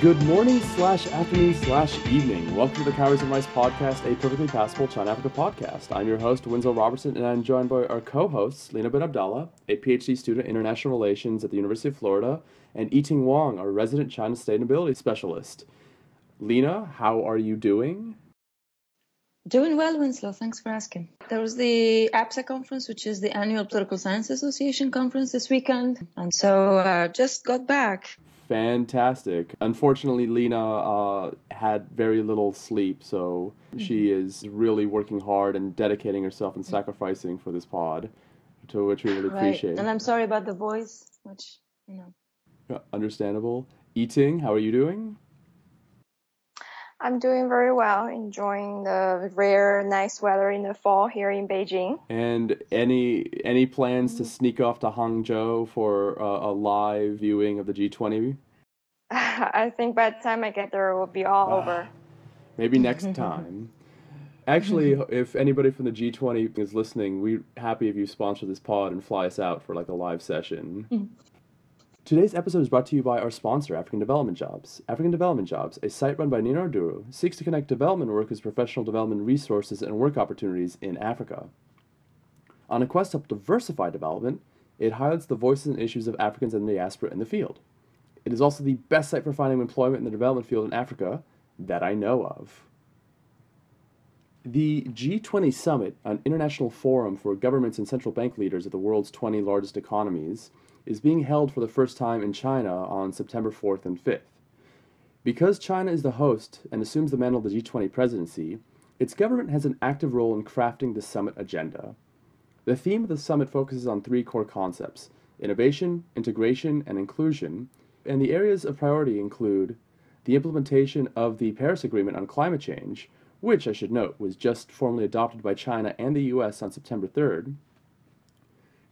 Good morning slash afternoon slash evening. Welcome to the Calories and Rice podcast, a perfectly passable China Africa podcast. I'm your host, Winslow Robertson, and I'm joined by our co-hosts, Lena Ben Abdallah, a PhD student in international relations at the University of Florida, and Yiting Wang, our resident China sustainability specialist. Lena, how are you doing? Doing well, Winslow. Thanks for asking. There was the APSA conference, which is the annual Political Science Association conference this weekend. And so uh, just got back. Fantastic. Unfortunately, Lena uh, had very little sleep, so mm-hmm. she is really working hard and dedicating herself and sacrificing for this pod, to which we really right. appreciate. And I'm sorry about the voice, which, you know. Understandable. Yiting, how are you doing? I'm doing very well, enjoying the rare nice weather in the fall here in Beijing. And any any plans to sneak off to Hangzhou for uh, a live viewing of the G20? I think by the time I get there, it will be all uh, over. Maybe next time. Actually, if anybody from the G20 is listening, we're happy if you sponsor this pod and fly us out for like a live session. Mm. Today's episode is brought to you by our sponsor, African Development Jobs. African Development Jobs, a site run by Nina Arduru, seeks to connect development workers, professional development resources, and work opportunities in Africa. On a quest to diversify development, it highlights the voices and issues of Africans and the diaspora in the field. It is also the best site for finding employment in the development field in Africa that I know of. The G20 Summit, an international forum for governments and central bank leaders of the world's 20 largest economies, is being held for the first time in China on September 4th and 5th. Because China is the host and assumes the mantle of the G20 presidency, its government has an active role in crafting the summit agenda. The theme of the summit focuses on three core concepts innovation, integration, and inclusion, and the areas of priority include the implementation of the Paris Agreement on climate change, which, I should note, was just formally adopted by China and the US on September 3rd,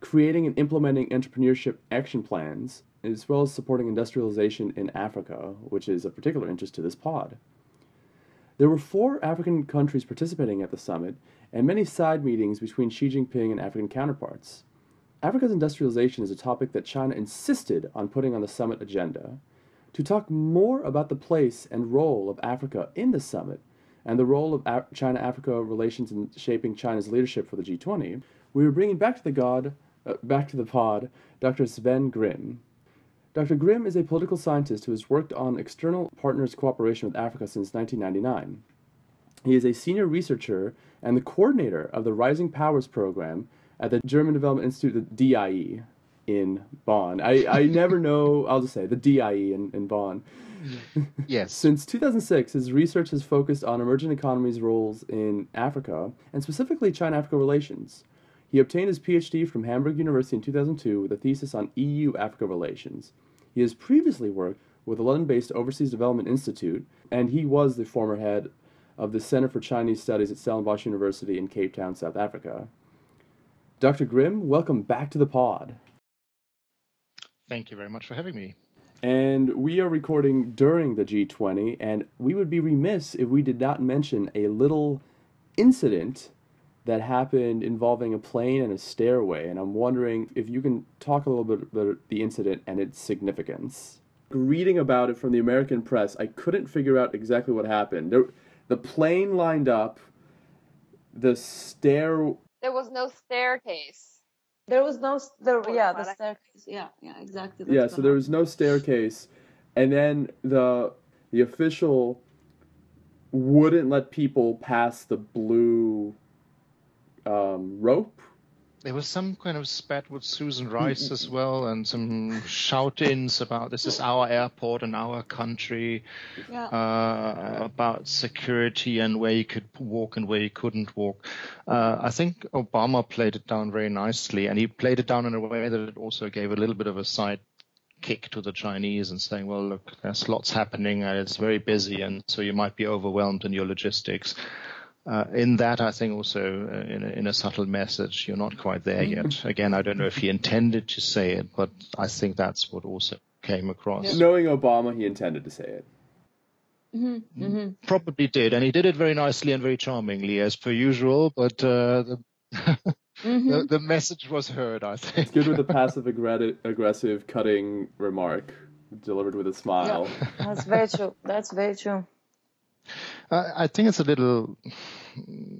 creating and implementing entrepreneurship action plans, as well as supporting industrialization in Africa, which is of particular interest to this pod. There were four African countries participating at the summit, and many side meetings between Xi Jinping and African counterparts. Africa's industrialization is a topic that China insisted on putting on the summit agenda. To talk more about the place and role of Africa in the summit and the role of China Africa relations in shaping China's leadership for the G20, we are bringing back to the God uh, back to the pod, Dr. Sven Grimm. Dr. Grimm is a political scientist who has worked on external partners cooperation with Africa since 1999. He is a senior researcher and the coordinator of the Rising Powers program at the German Development Institute, the DIE, in Bonn. I, I never know, I'll just say, the DIE in, in Bonn. Yes. Since 2006, his research has focused on emerging economies' roles in Africa, and specifically China Africa relations. He obtained his PhD from Hamburg University in 2002 with a thesis on EU Africa relations. He has previously worked with the London based Overseas Development Institute, and he was the former head of the Center for Chinese Studies at Stellenbosch University in Cape Town, South Africa. Dr. Grimm, welcome back to the pod. Thank you very much for having me. And we are recording during the G20, and we would be remiss if we did not mention a little incident that happened involving a plane and a stairway, and I'm wondering if you can talk a little bit about the incident and its significance. Reading about it from the American press, I couldn't figure out exactly what happened. There, the plane lined up, the stair. There was no staircase. There was no there, yeah the staircase yeah yeah exactly. yeah, so there was no staircase, and then the the official wouldn't let people pass the blue um, rope. There was some kind of spat with Susan Rice as well, and some shout-ins about this is our airport and our country, yeah. uh, about security and where you could walk and where you couldn't walk. Uh, I think Obama played it down very nicely, and he played it down in a way that it also gave a little bit of a side kick to the Chinese and saying, well, look, there's lots happening and it's very busy, and so you might be overwhelmed in your logistics uh, in that, I think also uh, in, a, in, a, subtle message, you're not quite there mm-hmm. yet. Again, I don't know if he intended to say it, but I think that's what also came across. Yeah. Knowing Obama, he intended to say it. Mm-hmm. Mm-hmm. Probably did, and he did it very nicely and very charmingly, as per usual. But uh, the, mm-hmm. the, the message was heard. I think. Good with a passive aggressive cutting remark. delivered with a smile. Yeah, that's very true. That's very true. I think it's a little,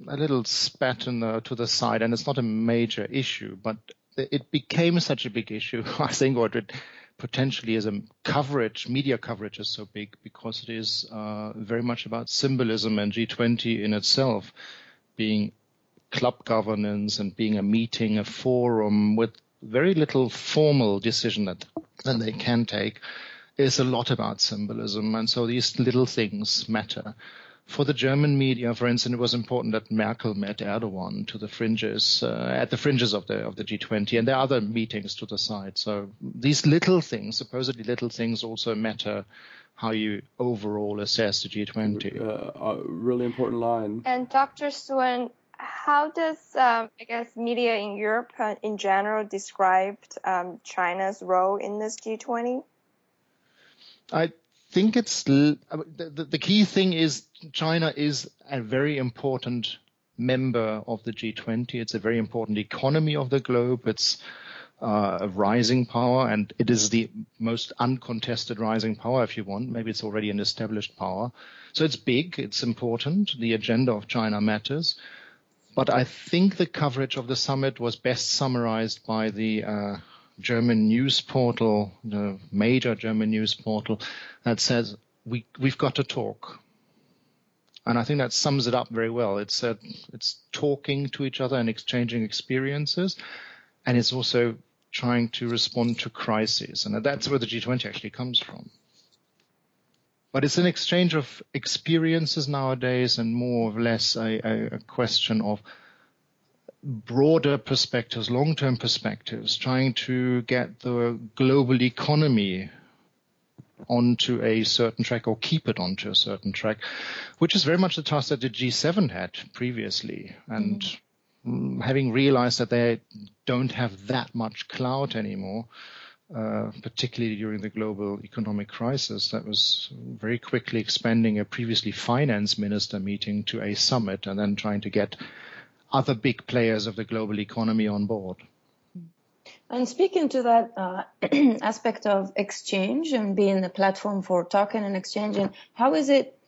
a little spat the, to the side, and it's not a major issue, but it became such a big issue. I think, or it potentially as a coverage, media coverage is so big because it is uh, very much about symbolism and G20 in itself being club governance and being a meeting, a forum with very little formal decision that, that they can take is a lot about symbolism. And so these little things matter. For the German media, for instance, it was important that Merkel met Erdogan to the fringes, uh, at the fringes of the of the G20, and there are other meetings to the side. So these little things, supposedly little things, also matter how you overall assess the G20. Uh, a really important line. And Dr. Sven, how does um, I guess media in Europe uh, in general describe um, China's role in this G20? I think it's the, the key thing is China is a very important member of the G20. It's a very important economy of the globe. It's uh, a rising power, and it is the most uncontested rising power, if you want. Maybe it's already an established power. So it's big, it's important. The agenda of China matters. But I think the coverage of the summit was best summarized by the uh, German news portal, the major German news portal, that says we we've got to talk. And I think that sums it up very well. It's it's talking to each other and exchanging experiences, and it's also trying to respond to crises, and that's where the G20 actually comes from. But it's an exchange of experiences nowadays, and more or less a, a, a question of broader perspectives, long-term perspectives, trying to get the global economy onto a certain track or keep it onto a certain track, which is very much the task that the G7 had previously. And mm. having realized that they don't have that much clout anymore, uh, particularly during the global economic crisis, that was very quickly expanding a previously finance minister meeting to a summit and then trying to get other big players of the global economy on board. And speaking to that uh, aspect of exchange and being a platform for talking and exchanging, how is it?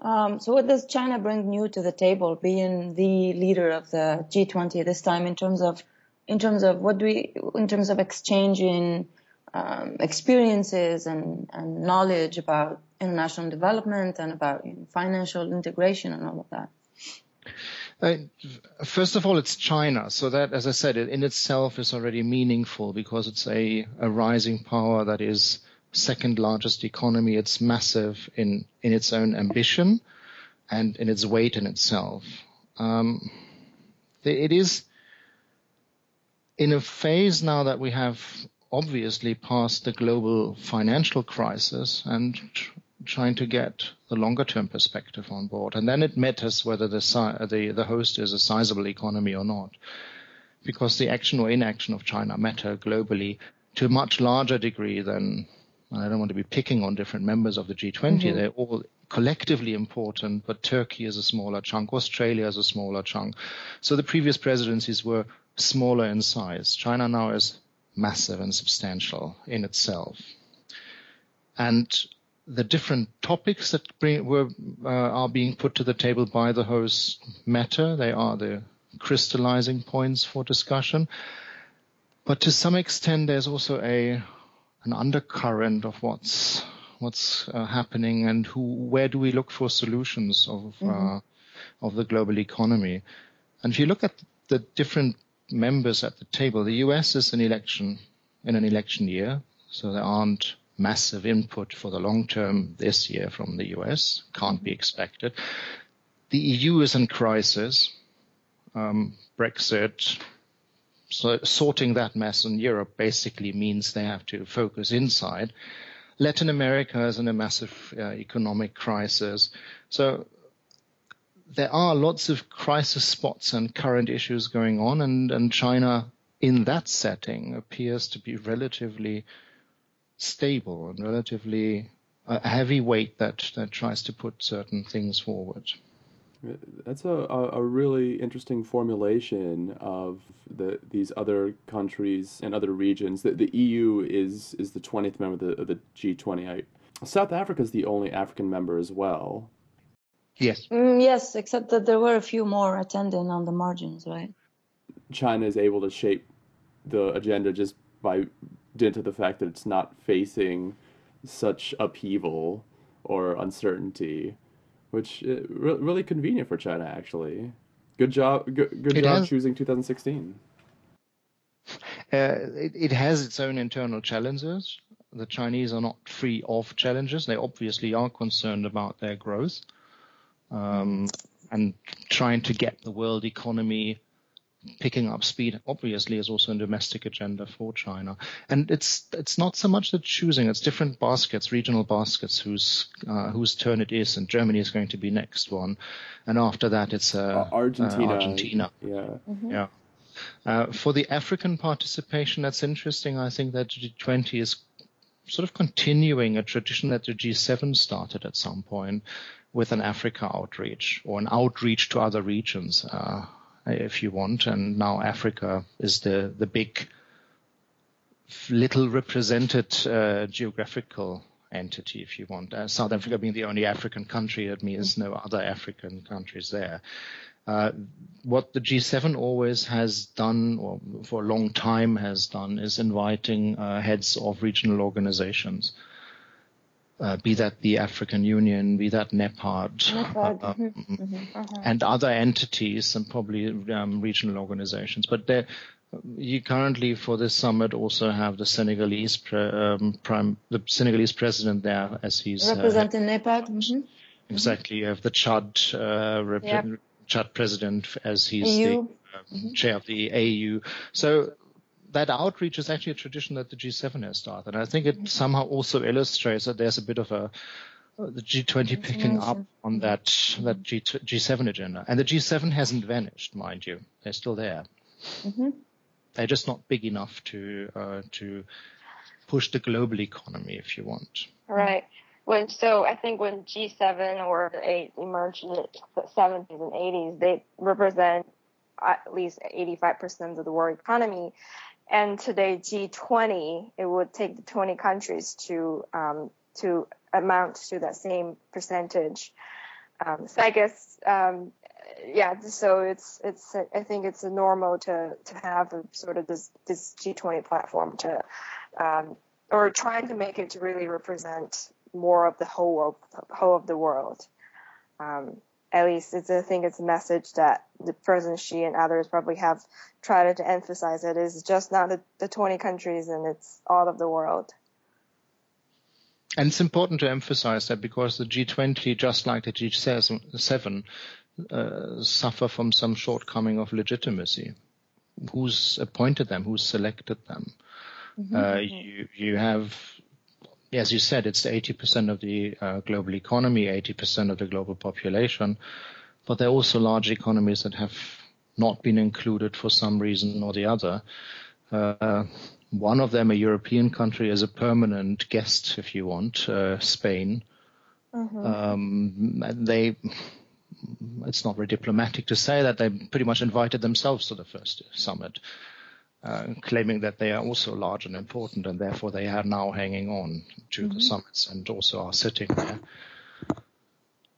Um, so, what does China bring new to the table, being the leader of the G20 this time, in terms of, in terms of what do we, in terms of exchanging um, experiences and, and knowledge about international development and about you know, financial integration and all of that? Uh, first of all, it's China. So that, as I said, it in itself is already meaningful because it's a, a rising power that is second largest economy. It's massive in, in its own ambition and in its weight in itself. Um, it is in a phase now that we have obviously passed the global financial crisis and trying to get the longer term perspective on board. And then it matters whether the, the, the host is a sizable economy or not. Because the action or inaction of China matter globally to a much larger degree than, I don't want to be picking on different members of the G20. Mm-hmm. They're all collectively important, but Turkey is a smaller chunk. Australia is a smaller chunk. So the previous presidencies were smaller in size. China now is massive and substantial in itself. And the different topics that bring, were, uh, are being put to the table by the host matter. They are the crystallizing points for discussion. But to some extent, there's also a an undercurrent of what's what's uh, happening and who where do we look for solutions of uh, mm-hmm. uh, of the global economy. And if you look at the different members at the table, the U.S. is an election in an election year, so there aren't massive input for the long term this year from the US. Can't be expected. The EU is in crisis. Um, Brexit, so sorting that mess in Europe basically means they have to focus inside. Latin America is in a massive uh, economic crisis. So there are lots of crisis spots and current issues going on, and, and China in that setting appears to be relatively stable and relatively a heavy weight that, that tries to put certain things forward. That's a, a, really interesting formulation of the these other countries and other regions. The, the EU is is the twentieth member of the, of the G20. I, South Africa is the only African member as well. Yes. Mm, yes, except that there were a few more attending on the margins, right? China is able to shape the agenda just by dint of the fact that it's not facing such upheaval or uncertainty which uh, re- really convenient for China actually. Good job, good, good job has, choosing 2016. Uh, it, it has its own internal challenges. The Chinese are not free of challenges. They obviously are concerned about their growth um, and trying to get the world economy picking up speed obviously is also a domestic agenda for China. And it's it's not so much the choosing; it's different baskets, regional baskets, whose uh, whose turn it is. And Germany is going to be next one, and after that it's uh, Argentina. Uh, Argentina. Yeah. Mm-hmm. Yeah. Uh, for the African participation, that's interesting. I think that G20 is sort of continuing a tradition that the G7 started at some point with an Africa outreach or an outreach to other regions. Uh, if you want. And now Africa is the, the big, little represented uh, geographical entity, if you want. Uh, South Africa being the only African country, that means no other African countries there. Uh, what the G7 always has done, or for a long time has done, is inviting uh, heads of regional organizations uh, be that the African Union, be that NEPAD. Uh, mm-hmm. Mm-hmm. Uh-huh. and other entities and probably um, regional organizations. But there, you currently for this summit also have the Senegalese pre, um, prime, the Senegalese president there as he's uh, representing NEPAD. Mm-hmm. Exactly. You have the Chad uh, rep- yep. Chad president as he's EU. the uh, mm-hmm. chair of the AU. So that outreach is actually a tradition that the G7 has started. And I think it mm-hmm. somehow also illustrates that there's a bit of a the G20 picking up on that that G, G7 agenda. And the G7 hasn't vanished, mind you. They're still there. Mm-hmm. They're just not big enough to uh, to push the global economy, if you want. Right. When so, I think when G7 or the eight emerged in the 70s and 80s, they represent at least 85% of the world economy. And today, G20, it would take the 20 countries to um, to amount to that same percentage. Um, so I guess, um, yeah. So it's it's I think it's normal to to have a, sort of this this G20 platform to um, or trying to make it to really represent more of the whole of whole of the world. Um, at least it's I think it's a message that the President Xi and others probably have tried to emphasize. It is just not the, the 20 countries and it's all of the world. And it's important to emphasize that because the G20, just like the G7, uh, suffer from some shortcoming of legitimacy. Who's appointed them? Who's selected them? Mm-hmm. Uh, you you have as you said, it's 80% of the uh, global economy, 80% of the global population, but there are also large economies that have not been included for some reason or the other. Uh, one of them, a European country, is a permanent guest, if you want, uh, Spain. Mm-hmm. Um, they, it's not very diplomatic to say that they pretty much invited themselves to the first summit uh, claiming that they are also large and important, and therefore they are now hanging on to mm-hmm. the summits and also are sitting there.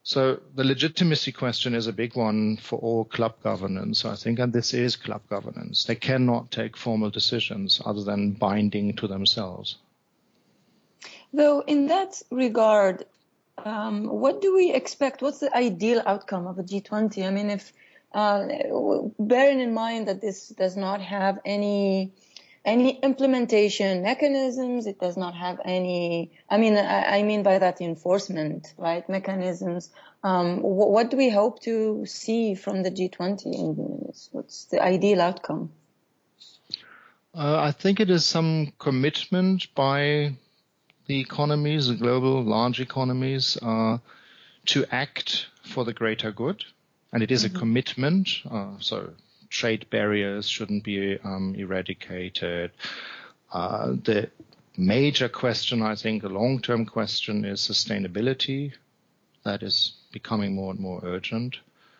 So the legitimacy question is a big one for all club governance, I think, and this is club governance. They cannot take formal decisions other than binding to themselves. Though, in that regard, um, what do we expect? What's the ideal outcome of a G20? I mean, if uh, bearing in mind that this does not have any any implementation mechanisms. It does not have any. I mean, I, I mean by that enforcement, right? Mechanisms. Um, what, what, do we hope to see from the G20? What's the ideal outcome? Uh, I think it is some commitment by the economies, the global large economies, uh, to act for the greater good and it is mm-hmm. a commitment. Uh, so trade barriers shouldn't be um, eradicated. Uh, the major question, I think, a long-term question is sustainability. That is becoming more and more urgent.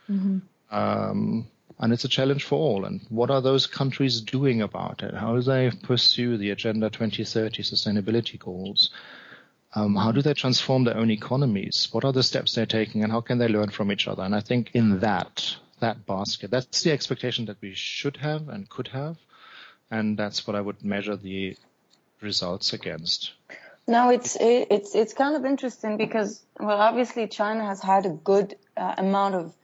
Mm-hmm. Um, and it's a challenge for all. And what are those countries doing about it? How do they pursue the Agenda 2030 sustainability goals? Um, how do they transform their own economies? What are the steps they're taking, and how can they learn from each other? And I think in that that basket, that's the expectation that we should have and could have, and that's what I would measure the results against. Now it's it's it's kind of interesting because well, obviously China has had a good uh, amount of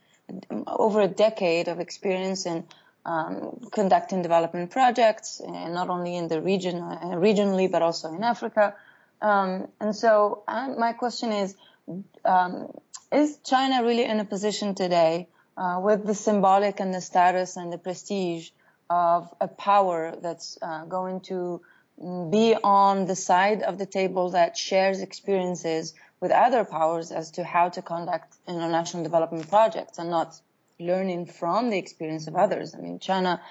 over a decade of experience in um, conducting development projects, uh, not only in the region uh, regionally but also in Africa. Um, and so um, my question is, um, is China really in a position today uh, with the symbolic and the status and the prestige of a power that's uh, going to be on the side of the table that shares experiences with other powers as to how to conduct international development projects and not learning from the experience of others. I mean, China,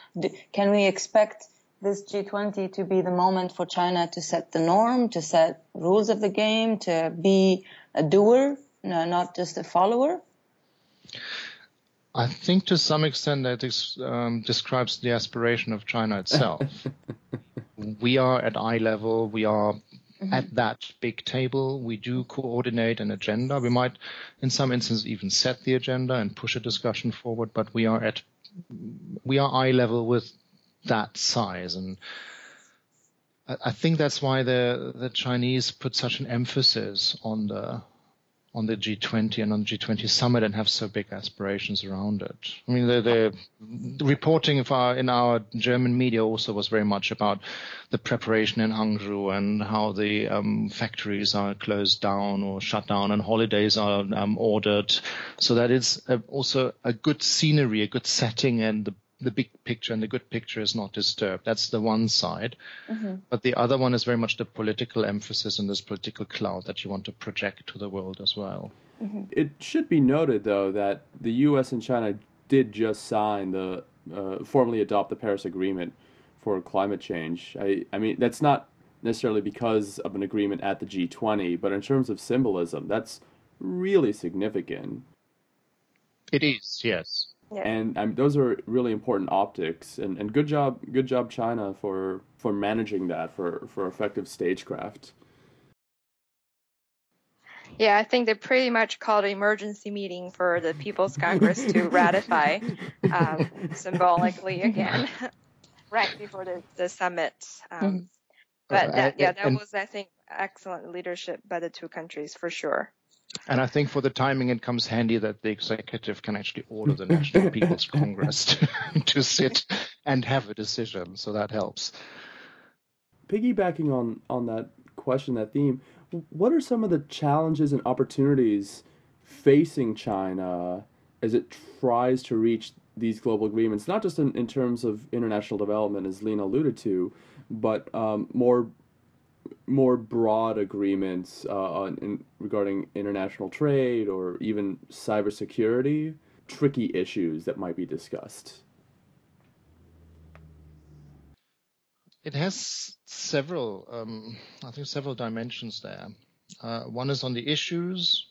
can we expect this G20 to be the moment for China to set the norm, to set rules of the game, to be a doer, not just a follower? I think to some extent that um, describes the aspiration of China itself. we are at eye level. We are mm-hmm. at that big table. We do coordinate an agenda. We might, in some instances, even set the agenda and push a discussion forward. But we are at we are eye level with that size, and I, I think that's why the the Chinese put such an emphasis on the on the G20 and on the G20 summit and have so big aspirations around it. I mean, the, the reporting our, in our German media also was very much about the preparation in Hangzhou and how the um, factories are closed down or shut down and holidays are um, ordered. So that it's also a good scenery, a good setting and the the big picture and the good picture is not disturbed. That's the one side. Mm-hmm. But the other one is very much the political emphasis and this political cloud that you want to project to the world as well. Mm-hmm. It should be noted, though, that the U.S. and China did just sign the uh, formally adopt the Paris Agreement for climate change. I, I mean, that's not necessarily because of an agreement at the G20, but in terms of symbolism, that's really significant. It is, yes. Yeah. And um, those are really important optics, and, and good job, good job, China for for managing that for for effective stagecraft. Yeah, I think they pretty much called an emergency meeting for the People's Congress to ratify um, symbolically again, right before the, the summit. Um, mm-hmm. But that, yeah, that was, I think, excellent leadership by the two countries for sure. And I think for the timing, it comes handy that the executive can actually order the National People's Congress to, to sit and have a decision. So that helps. Piggybacking on, on that question, that theme, what are some of the challenges and opportunities facing China as it tries to reach these global agreements, not just in, in terms of international development, as Lena alluded to, but um, more more broad agreements uh, on, in, regarding international trade or even cybersecurity, tricky issues that might be discussed? It has several, um, I think, several dimensions there. Uh, one is on the issues,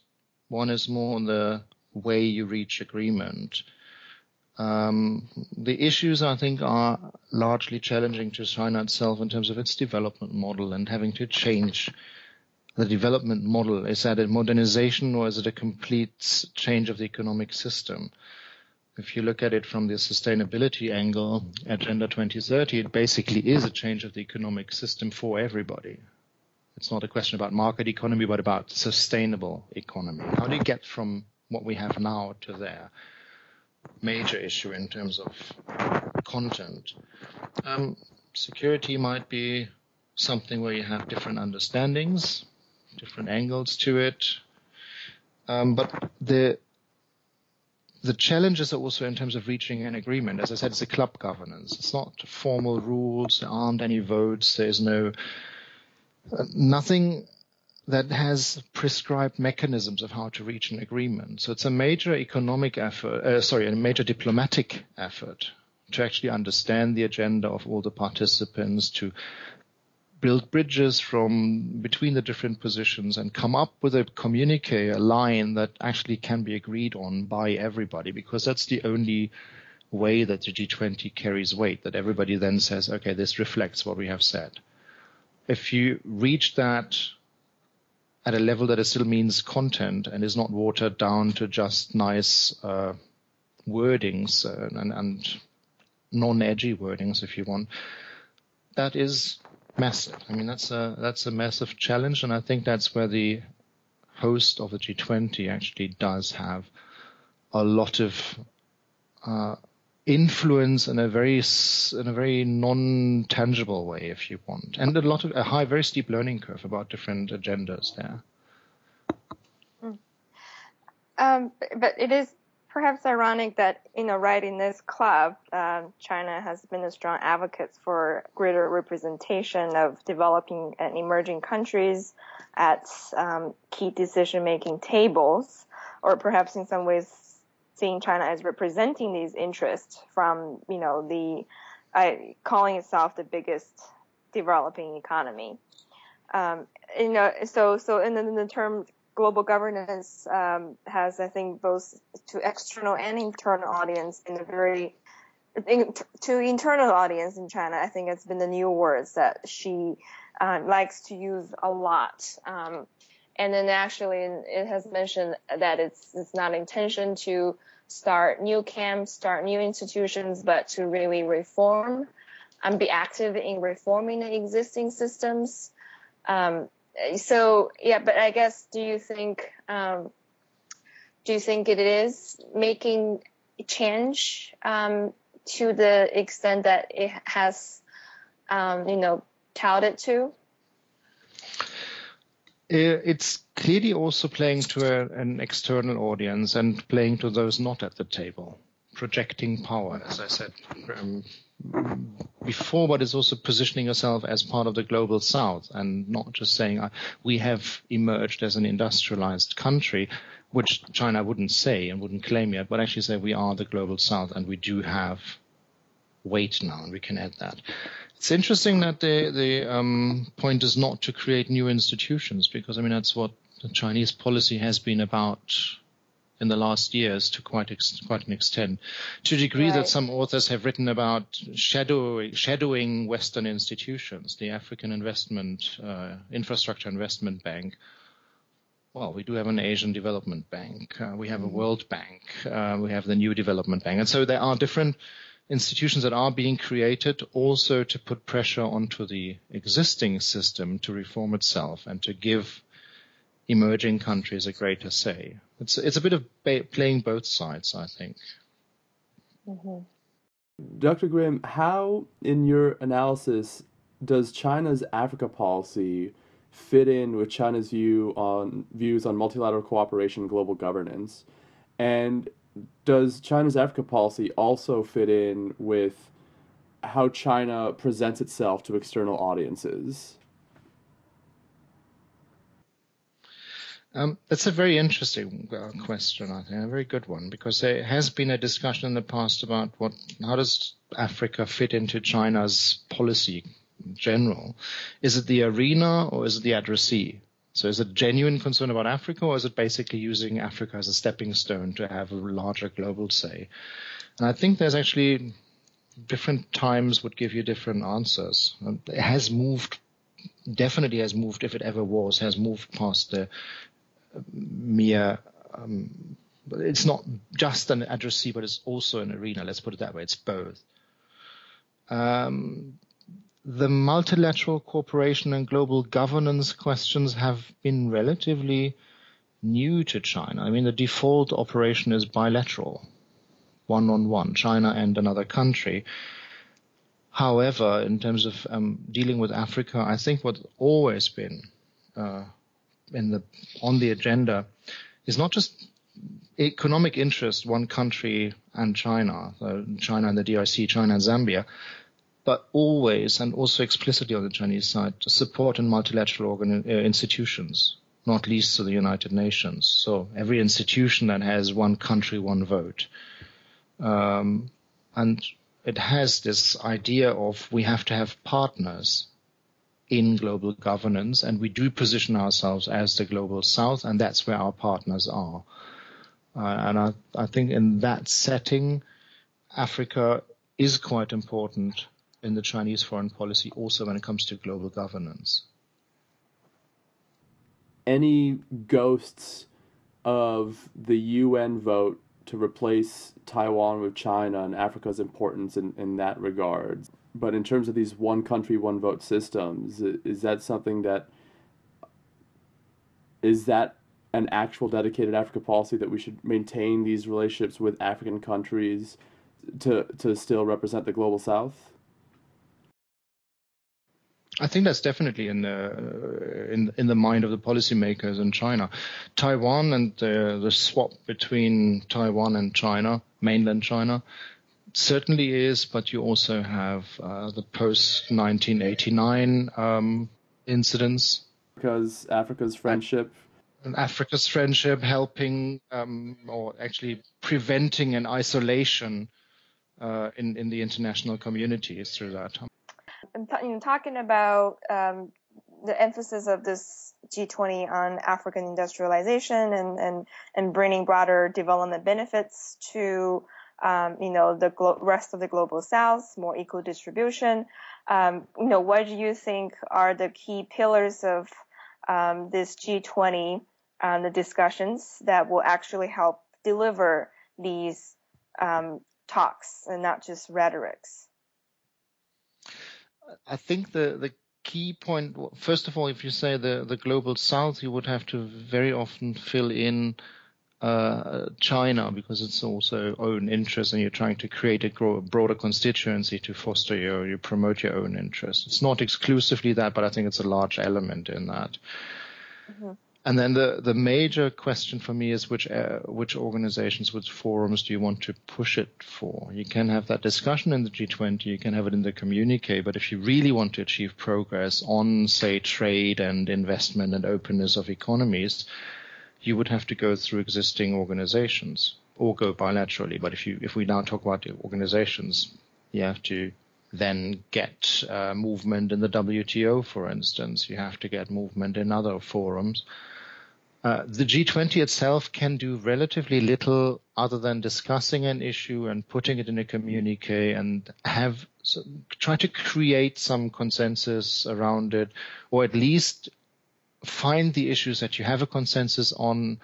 one is more on the way you reach agreement. Um, the issues, I think, are largely challenging to China itself in terms of its development model and having to change the development model. Is that a modernization or is it a complete change of the economic system? If you look at it from the sustainability angle, Agenda 2030, it basically is a change of the economic system for everybody. It's not a question about market economy, but about sustainable economy. How do you get from what we have now to there? Major issue in terms of content. Um, security might be something where you have different understandings, different angles to it. Um, but the the challenges are also in terms of reaching an agreement. As I said, it's a club governance. It's not formal rules. There aren't any votes. There's no uh, nothing that has prescribed mechanisms of how to reach an agreement. So it's a major economic effort, uh, sorry, a major diplomatic effort to actually understand the agenda of all the participants, to build bridges from between the different positions and come up with a communique, a line that actually can be agreed on by everybody, because that's the only way that the G20 carries weight, that everybody then says, okay, this reflects what we have said. If you reach that at a level that it still means content and is not watered down to just nice uh, wordings and, and non-edgy wordings, if you want, that is massive. I mean, that's a that's a massive challenge, and I think that's where the host of the G20 actually does have a lot of uh, influence in a very in a very non-tangible way, if you want, and a lot of a high, very steep learning curve about different agendas there. Hmm. Um, but it is perhaps ironic that you know right in this club, uh, China has been a strong advocate for greater representation of developing and emerging countries at um, key decision-making tables, or perhaps in some ways seeing China as representing these interests from you know the uh, calling itself the biggest developing economy. Um, you know, so so in the, in the term global governance um, has, I think, both to external and internal audience in a very in, to internal audience in China. I think it's been the new words that Xi uh, likes to use a lot. Um, and then actually, it has mentioned that it's it's not intention to start new camps, start new institutions, but to really reform and be active in reforming the existing systems. Um, so yeah, but I guess do you think um, do you think it is making change um, to the extent that it has um, you know touted to? It's clearly also playing to a, an external audience and playing to those not at the table, projecting power, as I said um, before, but it's also positioning yourself as part of the global south and not just saying uh, we have emerged as an industrialized country, which China wouldn't say and wouldn't claim yet, but actually say we are the global south and we do have weight now and we can add that. It's interesting that the, the um, point is not to create new institutions because I mean that's what the Chinese policy has been about in the last years to quite ex- quite an extent, to a degree right. that some authors have written about shadowing, shadowing Western institutions, the African Investment uh, Infrastructure Investment Bank. Well, we do have an Asian Development Bank. Uh, we have a mm-hmm. World Bank. Uh, we have the New Development Bank, and so there are different institutions that are being created also to put pressure onto the existing system to reform itself and to give emerging countries a greater say. It's it's a bit of ba- playing both sides, I think. Mm-hmm. Dr. Grimm, how in your analysis does China's Africa policy fit in with China's view on views on multilateral cooperation and global governance? And does China's Africa policy also fit in with how China presents itself to external audiences? Um, that's a very interesting uh, question, I think, a very good one, because there has been a discussion in the past about what, how does Africa fit into China's policy in general? Is it the arena or is it the addressee? So is it genuine concern about Africa or is it basically using Africa as a stepping stone to have a larger global say? And I think there's actually different times would give you different answers. It has moved definitely has moved, if it ever was, has moved past the mere um, it's not just an addressee, but it's also an arena. Let's put it that way. It's both. Um, the multilateral cooperation and global governance questions have been relatively new to China. I mean, the default operation is bilateral, one on one, China and another country. However, in terms of um, dealing with Africa, I think what's always been uh, in the on the agenda is not just economic interest, one country and China, China and the DRC, China and Zambia, but always and also explicitly on the Chinese side to support in multilateral organi- uh, institutions, not least to the United Nations. So every institution that has one country, one vote. Um, and it has this idea of we have to have partners in global governance, and we do position ourselves as the global south, and that's where our partners are. Uh, and I, I think in that setting, Africa is quite important in the Chinese foreign policy also when it comes to global governance. Any ghosts of the UN vote to replace Taiwan with China and Africa's importance in, in that regard? but in terms of these one country one vote systems is that something that is that an actual dedicated Africa policy that we should maintain these relationships with African countries to to still represent the global south I think that's definitely in the in in the mind of the policymakers in China. Taiwan and the the swap between Taiwan and China, mainland China, certainly is, but you also have uh, the post 1989 um, incidents. Because Africa's friendship. And Africa's friendship helping um, or actually preventing an isolation uh, in, in the international communities through that. In talking about um, the emphasis of this G20 on African industrialization and, and, and bringing broader development benefits to um, you know, the glo- rest of the global south, more equal distribution. Um, you know, what do you think are the key pillars of um, this G20, um, the discussions that will actually help deliver these um, talks and not just rhetorics? I think the, the key point, first of all, if you say the, the global south, you would have to very often fill in uh, China because it's also own interest and you're trying to create a broader constituency to foster your, you promote your own interest. It's not exclusively that, but I think it's a large element in that. Mm-hmm. And then the, the major question for me is which uh, which organizations, which forums do you want to push it for? You can have that discussion in the G20, you can have it in the communique, but if you really want to achieve progress on, say, trade and investment and openness of economies, you would have to go through existing organizations or go bilaterally. But if you if we now talk about organizations, you have to then get uh, movement in the WTO, for instance. You have to get movement in other forums. Uh, the G20 itself can do relatively little other than discussing an issue and putting it in a communique and have so, try to create some consensus around it, or at least find the issues that you have a consensus on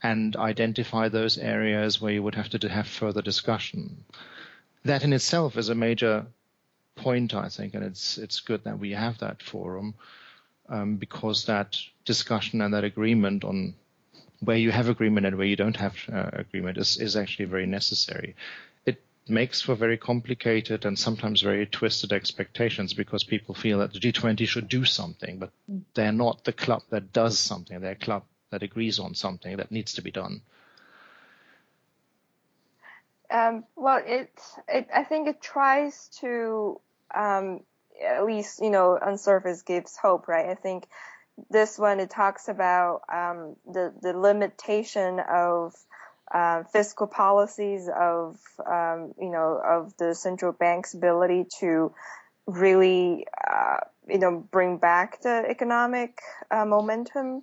and identify those areas where you would have to have further discussion. That in itself is a major point, I think, and it's it's good that we have that forum um, because that discussion and that agreement on where you have agreement and where you don't have uh, agreement is is actually very necessary It makes for very complicated and sometimes very twisted expectations because people feel that the G20 should do something, but they're not the club that does something. They're a club that agrees on something that needs to be done. Um, well, it, it, I think it tries to, um, at least, you know, on surface gives hope, right? I think this one, it talks about, um, the, the limitation of, uh, fiscal policies of um, you know of the central bank's ability to really uh, you know bring back the economic uh, momentum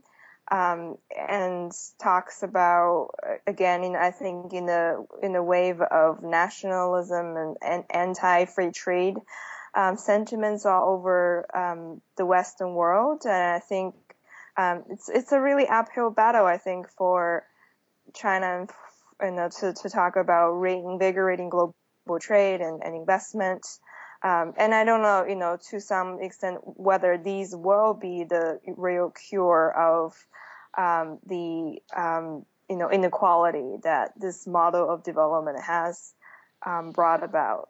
um, and talks about again in I think in the in the wave of nationalism and, and anti-free trade um, sentiments all over um, the Western world and I think um, it's it's a really uphill battle I think for China and, uh, to, to talk about reinvigorating global trade and, and investment. Um, and I don't know, you know, to some extent, whether these will be the real cure of um, the, um, you know, inequality that this model of development has um, brought about.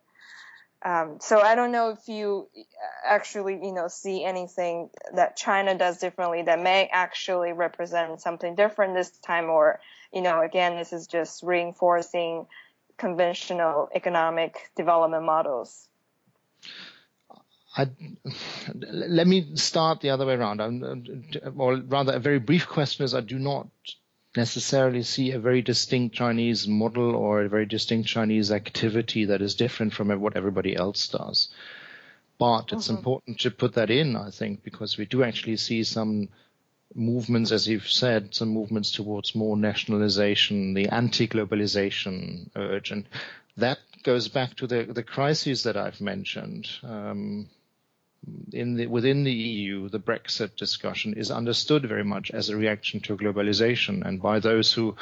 Um, so I don't know if you actually, you know, see anything that China does differently that may actually represent something different this time, or you know, again, this is just reinforcing conventional economic development models. I, let me start the other way around. or rather, a very brief question is: I do not necessarily see a very distinct Chinese model or a very distinct Chinese activity that is different from what everybody else does. But it's mm-hmm. important to put that in, I think, because we do actually see some movements, as you've said, some movements towards more nationalization, the anti-globalization urge, and that goes back to the the crises that I've mentioned. Um, in the, within the EU, the Brexit discussion is understood very much as a reaction to globalization, and by those who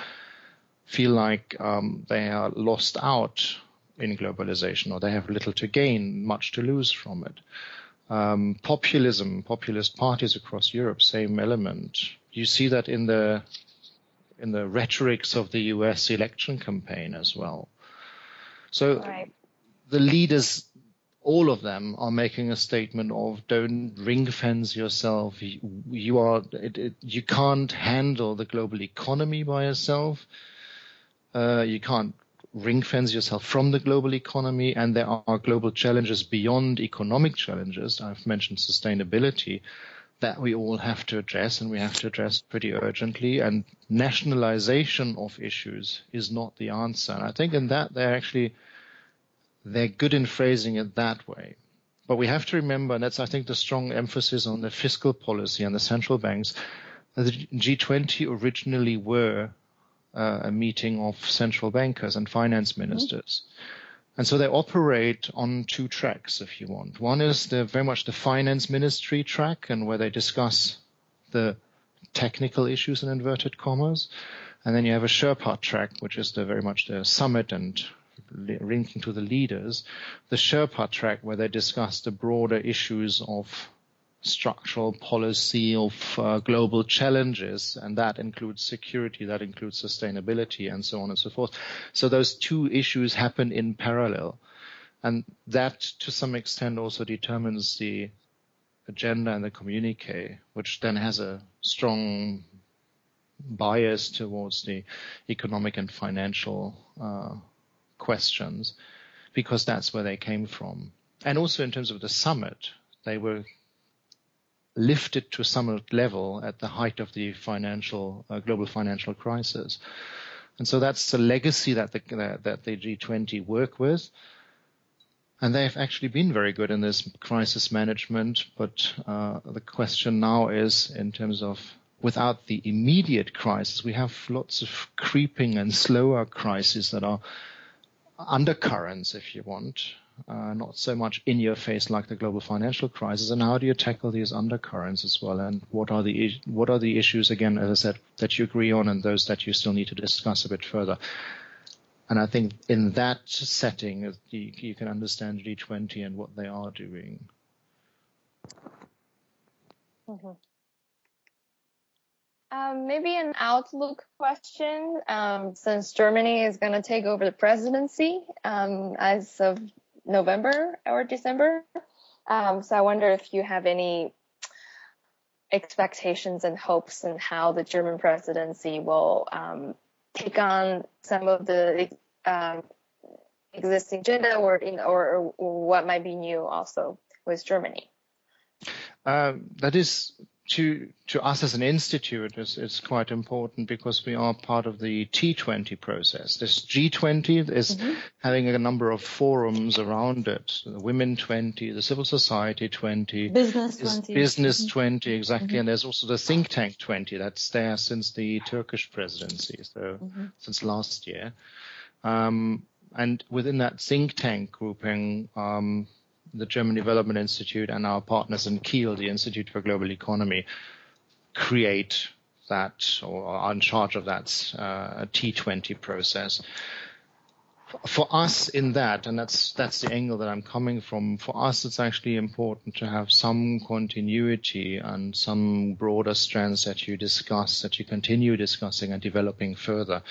feel like um, they are lost out in globalization or they have little to gain, much to lose from it. Um, populism, populist parties across Europe, same element. You see that in the in the rhetorics of the U.S. election campaign as well. So right. the leaders, all of them, are making a statement of don't ring fence yourself. You, you are it, it, you can't handle the global economy by yourself. Uh, you can't ring fence yourself from the global economy, and there are global challenges beyond economic challenges. I've mentioned sustainability that we all have to address, and we have to address pretty urgently. And nationalization of issues is not the answer. And I think in that they're actually they're good in phrasing it that way. But we have to remember, and that's I think the strong emphasis on the fiscal policy and the central banks. The G20 originally were uh, a meeting of central bankers and finance mm-hmm. ministers. Mm-hmm. And so they operate on two tracks, if you want. One is the, very much the finance ministry track, and where they discuss the technical issues in inverted commas. And then you have a Sherpa track, which is the very much the summit and linking to the leaders. The Sherpa track, where they discuss the broader issues of structural policy of uh, global challenges, and that includes security, that includes sustainability, and so on and so forth. So those two issues happen in parallel. And that, to some extent, also determines the agenda and the communique, which then has a strong bias towards the economic and financial uh, questions, because that's where they came from. And also in terms of the summit, they were lifted to a summit level at the height of the financial uh, global financial crisis. And so that's the legacy that the, that the G20 work with. And they've actually been very good in this crisis management. But uh, the question now is in terms of without the immediate crisis, we have lots of creeping and slower crises that are undercurrents, if you want, uh, not so much in your face like the global financial crisis. And how do you tackle these undercurrents as well? And what are the what are the issues again, as I said, that you agree on, and those that you still need to discuss a bit further? And I think in that setting, you, you can understand G20 and what they are doing. Mm-hmm. Um, maybe an outlook question. Um, since Germany is going to take over the presidency um, as of November or December. Um, so I wonder if you have any expectations and hopes and how the German presidency will um, take on some of the um, existing agenda or, in, or, or what might be new also with Germany. Um, that is to to us as an institute is, is quite important because we are part of the T20 process. This G20 is mm-hmm. having a number of forums around it. The Women 20, the Civil Society 20, Business 20, Business mm-hmm. 20 exactly, mm-hmm. and there's also the Think Tank 20 that's there since the Turkish presidency, so mm-hmm. since last year. Um, and within that think tank grouping, um, the German Development Institute and our partners in Kiel, the Institute for Global Economy, create that or are in charge of that uh, T20 process. For us in that, and that's that's the angle that I'm coming from. For us, it's actually important to have some continuity and some broader strands that you discuss, that you continue discussing and developing further.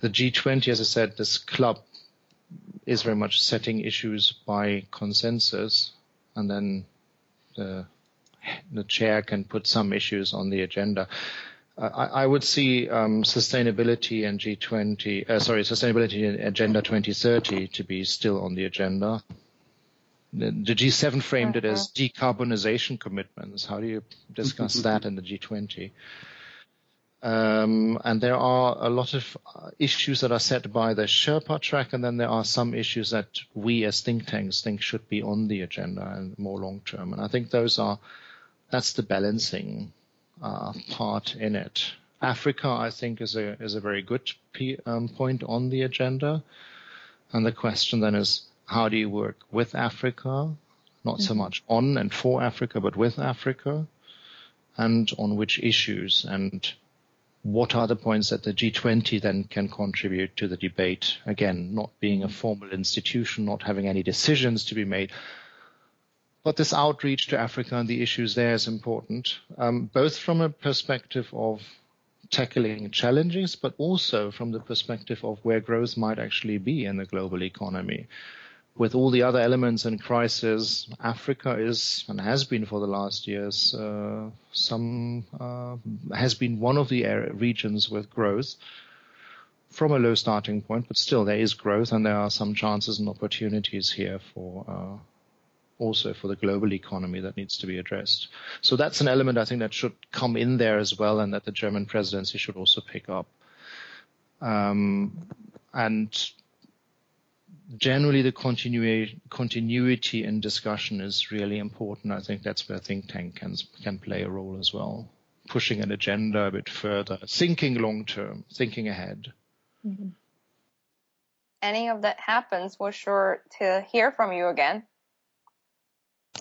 The G20, as I said, this club is very much setting issues by consensus, and then the the chair can put some issues on the agenda. I, I, would see um, sustainability and G20, uh, sorry, sustainability and Agenda 2030 to be still on the agenda. The, the G7 framed it as uh-huh. decarbonization commitments. How do you discuss that in the G20? Um, and there are a lot of issues that are set by the Sherpa track, and then there are some issues that we as think tanks think should be on the agenda and more long term. And I think those are that's the balancing uh, part in it. Africa, I think, is a is a very good p- um, point on the agenda. And the question then is, how do you work with Africa? Not mm-hmm. so much on and for Africa, but with Africa, and on which issues and what are the points that the G20 then can contribute to the debate? Again, not being a formal institution, not having any decisions to be made. But this outreach to Africa and the issues there is important, um, both from a perspective of tackling challenges, but also from the perspective of where growth might actually be in the global economy with all the other elements in crisis, Africa is and has been for the last years uh, some uh, has been one of the regions with growth from a low starting point, but still there is growth and there are some chances and opportunities here for uh, also for the global economy that needs to be addressed. So that's an element I think that should come in there as well, and that the German presidency should also pick up. Um, and generally the continuity continuity in discussion is really important. I think that's where think tank can can play a role as well, pushing an agenda a bit further, thinking long term, thinking ahead. Mm-hmm. Any of that happens, we're sure to hear from you again.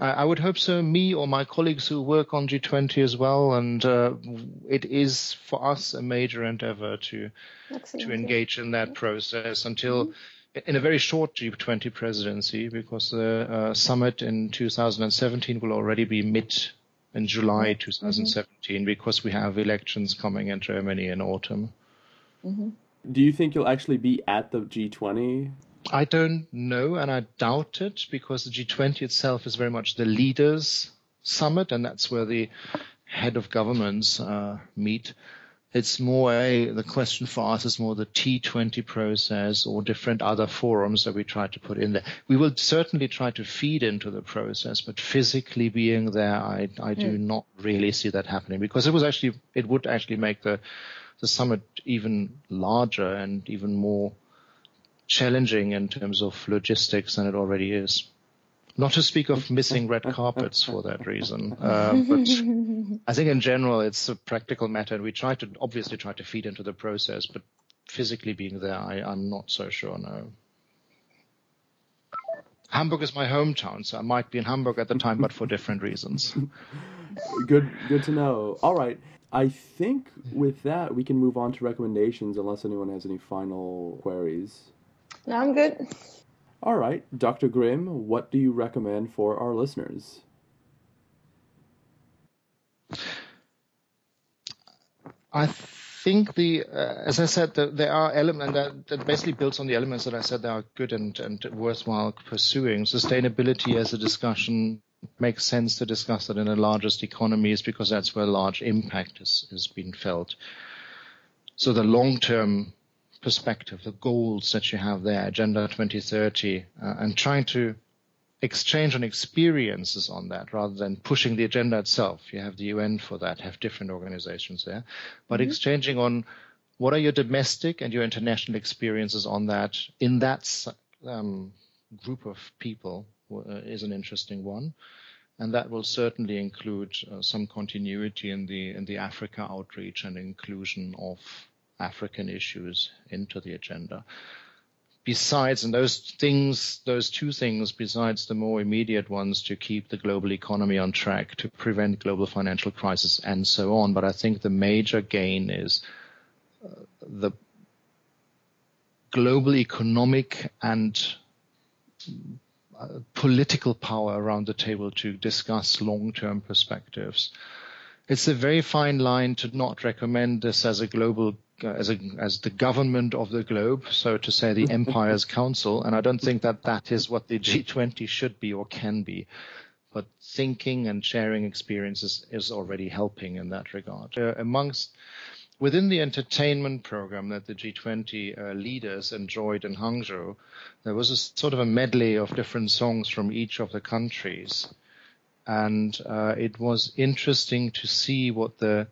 I, I would hope so. Me or my colleagues who work on G20 as well, and uh, it is for us a major endeavor to Excellent. to engage in that process until. Mm-hmm in a very short G20 presidency because the uh, summit in 2017 will already be mid in July 2017 mm-hmm. because we have elections coming in Germany in autumn. Mm-hmm. Do you think you'll actually be at the G20? I don't know, and I doubt it because the G20 itself is very much the leaders' summit, and that's where the head of governments uh, meet. It's more a, the question for us is more the T20 process or different other forums that we try to put in there. We will certainly try to feed into the process, but physically being there, I, I do hmm. not really see that happening because it was actually, it would actually make the, the summit even larger and even more challenging in terms of logistics than it already is. Not to speak of missing red carpets for that reason, uh, but I think in general it's a practical matter. And we try to obviously try to feed into the process, but physically being there, I, I'm not so sure. No. Hamburg is my hometown, so I might be in Hamburg at the time, but for different reasons. good, good to know. All right, I think with that we can move on to recommendations, unless anyone has any final queries. No, I'm good. All right, Dr. Grimm, what do you recommend for our listeners? I think the, uh, as I said, the, there are elements that, that, basically builds on the elements that I said that are good and, and worthwhile pursuing. Sustainability as a discussion makes sense to discuss that in the largest economies because that's where large impact has, has been felt. So the long-term perspective, the goals that you have there, Agenda 2030, uh, and trying to exchange on experiences on that rather than pushing the agenda itself. You have the UN for that, have different organizations there, but mm-hmm. exchanging on what are your domestic and your international experiences on that in that um, group of people uh, is an interesting one. And that will certainly include uh, some continuity in the in the Africa outreach and inclusion of African issues into the agenda. Besides, and those things, those two things, besides the more immediate ones to keep the global economy on track, to prevent global financial crisis, and so on. But I think the major gain is uh, the global economic and uh, political power around the table to discuss long-term perspectives. It's a very fine line to not recommend this as a global as a, as the government of the globe, so to say, the Empire's Council, and I don't think that that is what the G20 should be or can be. But thinking and sharing experiences is already helping in that regard. Uh, amongst within the entertainment program that the G20 uh, leaders enjoyed in Hangzhou, there was a sort of a medley of different songs from each of the countries, and uh, it was interesting to see what the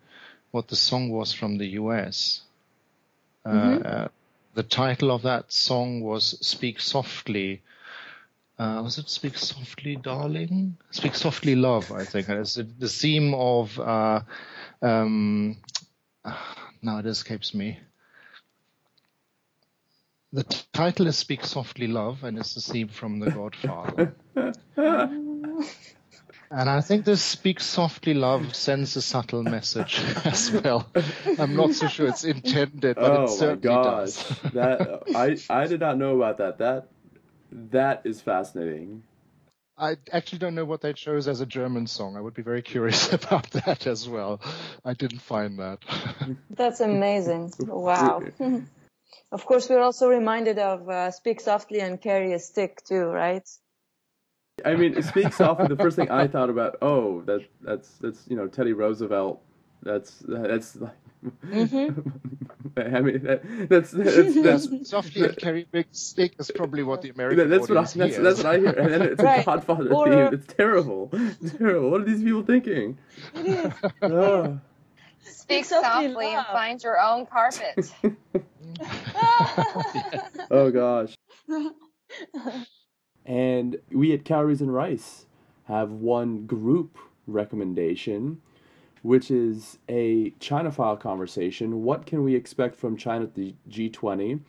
what the song was from the US. Uh, Mhm. uh, the title of that song was "Speak Softly." Uh, was it "Speak Softly, Darling"? "Speak Softly, Love," I think. And it's the, the theme of. Uh, um, now it escapes me. The t- title is "Speak Softly, Love," and it's the theme from The Godfather. And I think this "Speak Softly, Love" sends a subtle message as well. I'm not so sure it's intended, but oh it my certainly gosh, does. that I I did not know about that. That that is fascinating. I actually don't know what they chose as a German song. I would be very curious about that as well. I didn't find that. That's amazing. Wow. of course, we're also reminded of uh, Speak Softly and Carry a Stick too, right? I mean, it speaks softly. The first thing I thought about, oh, that that's that's you know Teddy Roosevelt. That's that's. like- mm-hmm. I mean, that, that's that's that's. Softly and carry big stick is probably what the American That's what I, audience that's, hears. that's what I hear, and then it's Right. a Godfather Or, theme. It's terrible. It's terrible. What are these people thinking? Oh. Speak softly, softly and find your own carpet. oh gosh. And we at Cowries and Rice have one group recommendation, which is a ChinaFile conversation. What can we expect from China at the G20?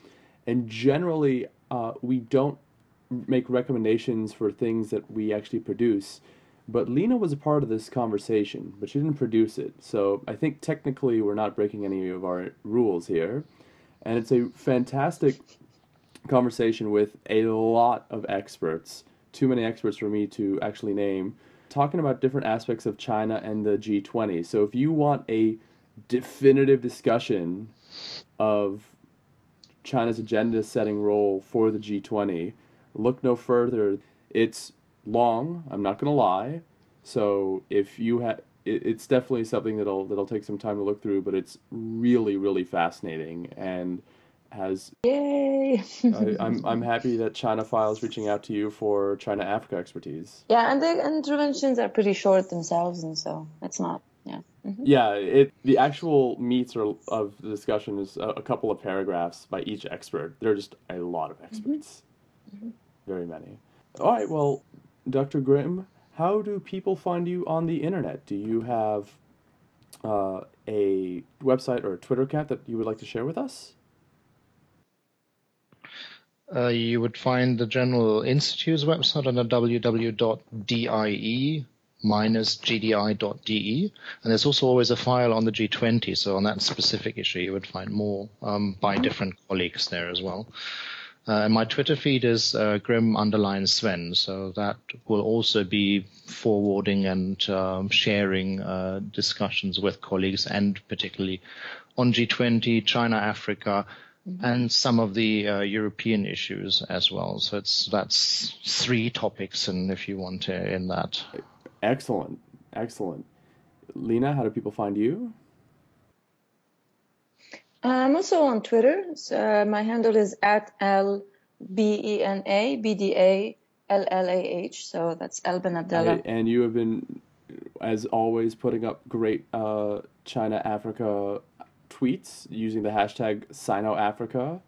And generally, uh, we don't make recommendations for things that we actually produce. But Lena was a part of this conversation, but she didn't produce it. So I think technically we're not breaking any of our rules here. And it's a fantastic conversation with a lot of experts, too many experts for me to actually name, talking about different aspects of China and the G20. So if you want a definitive discussion of China's agenda setting role for the G20, look no further. It's long, I'm not going to lie. So if you have it, it's definitely something that'll that'll take some time to look through, but it's really really fascinating and has Yay! I, I'm I'm happy that ChinaFile's reaching out to you for China Africa expertise. yeah, and the interventions are pretty short themselves, and so it's not. Yeah. Mhm. Yeah, it the actual meats or of the discussion is a, a couple of paragraphs by each expert. There are just a lot of experts, very many. All right, well, Dr. Grimm, how do people find you on the internet? Do you have uh, a website or a Twitter account that you would like to share with us? Uh, you would find the General Institute's website on www.die-gdi.de, and there's also always a file on the G20. So on that specific issue, you would find more um, by different colleagues there as well. Uh, and my Twitter feed is uh, Grimm underline Sven, so that will also be forwarding and um, sharing uh, discussions with colleagues, and particularly on G20, China, Africa, and some of the uh, European issues as well. So it's that's three topics, and if you want to, in that. Excellent, excellent. Lena, how do people find you? I'm also on Twitter. So, uh, my handle is at L B E N A B D A L L A H. So that's L Benabdallah. I- and you have been, as always, putting up great uh, China Africa tweets using the hashtag SinoAfrica,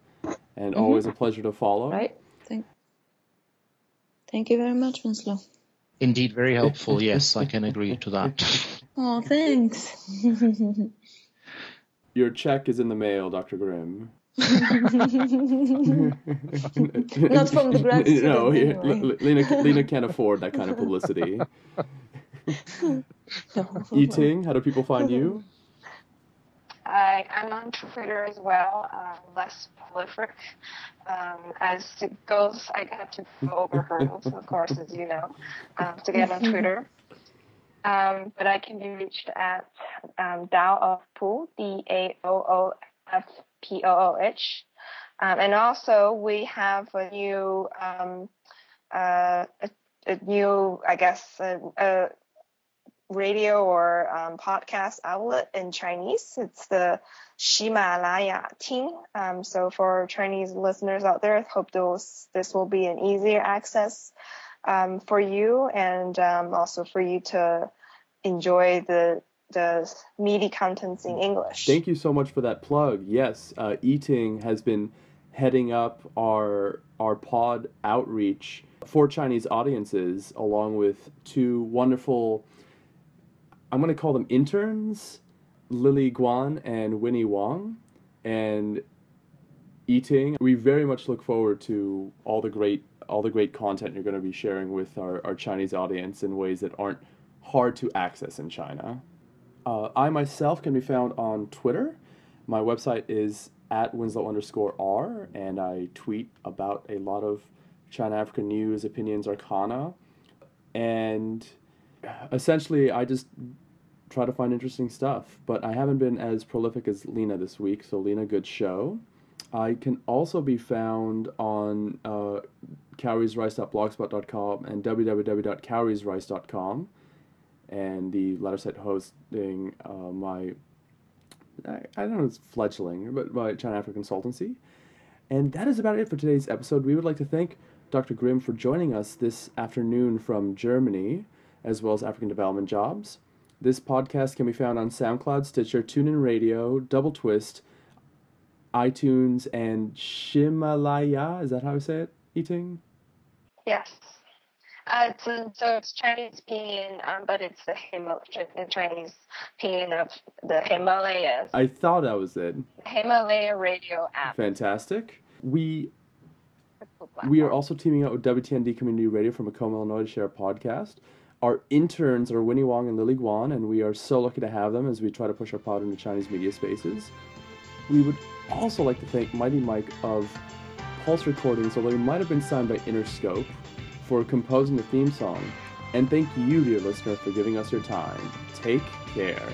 and mm-hmm. always a pleasure to follow. Right? Thank, thank you very much, Winslow. Indeed, very helpful. Yes, I can agree to that. Oh, thanks. Your check is in the mail, Dr. Grimm. Not from the grad student, No, anyway. L- Lena, Lena can't afford that kind of publicity. No. Yiting, how do people find you? I, I'm on Twitter as well, um, less prolific. Um, as it goes, I have to go over hurdles, of course, as you know, um, to get on Twitter. Um, but I can be reached at um, Dao of Pooh, D A O O F P O O H. Um, and also, we have a new, um, uh, a, a new, I guess, a radio or um, podcast outlet in Chinese. It's the Ximalaya Ting. Um, so for Chinese listeners out there, I hope those this will be an easier access um, for you and um, also for you to enjoy the the media contents in English. Thank you so much for that plug. Yes, uh, Yiting has been heading up our our pod outreach for Chinese audiences, along with two wonderful. I'm going to call them interns, Lily Guan and Winnie Wong, and Yiting. We very much look forward to all the great all the great content you're going to be sharing with our, our Chinese audience in ways that aren't hard to access in China. Uh, I myself can be found on Twitter. My website is at Winslow underscore R, and I tweet about a lot of China African news, opinions, arcana. And essentially, I just try to find interesting stuff. But I haven't been as prolific as Lena this week, so Lena, good show. I can also be found on uh, cowriesrice.blogspot.com and www.cowriesrice.com and the latter site hosting uh, my I, I don't know it's fledgling but my China Africa consultancy and that is about it for today's episode we would like to thank Dr. Grimm for joining us this afternoon from Germany as well as African Development Jobs this podcast can be found on SoundCloud Stitcher TuneIn Radio doubleTwist iTunes and Ximalaya is that how I say it Yiting yes uh, it's so it's Chinese pinyin, um, but it's the, Himal- the Chinese pinyin of the Himalayas. I thought that was it. Himalaya Radio app. Fantastic. We we are also teaming up with WTND Community Radio from Macomb, Illinois to share a podcast. Our interns are Winnie Wong and Lily Guan, and we are so lucky to have them as we try to push our pod into Chinese media spaces. We would also like to thank Mighty Mike of Pulse Recordings, although he might have been signed by Interscope for composing the theme song. And thank you, dear listener, for giving us your time. Take care.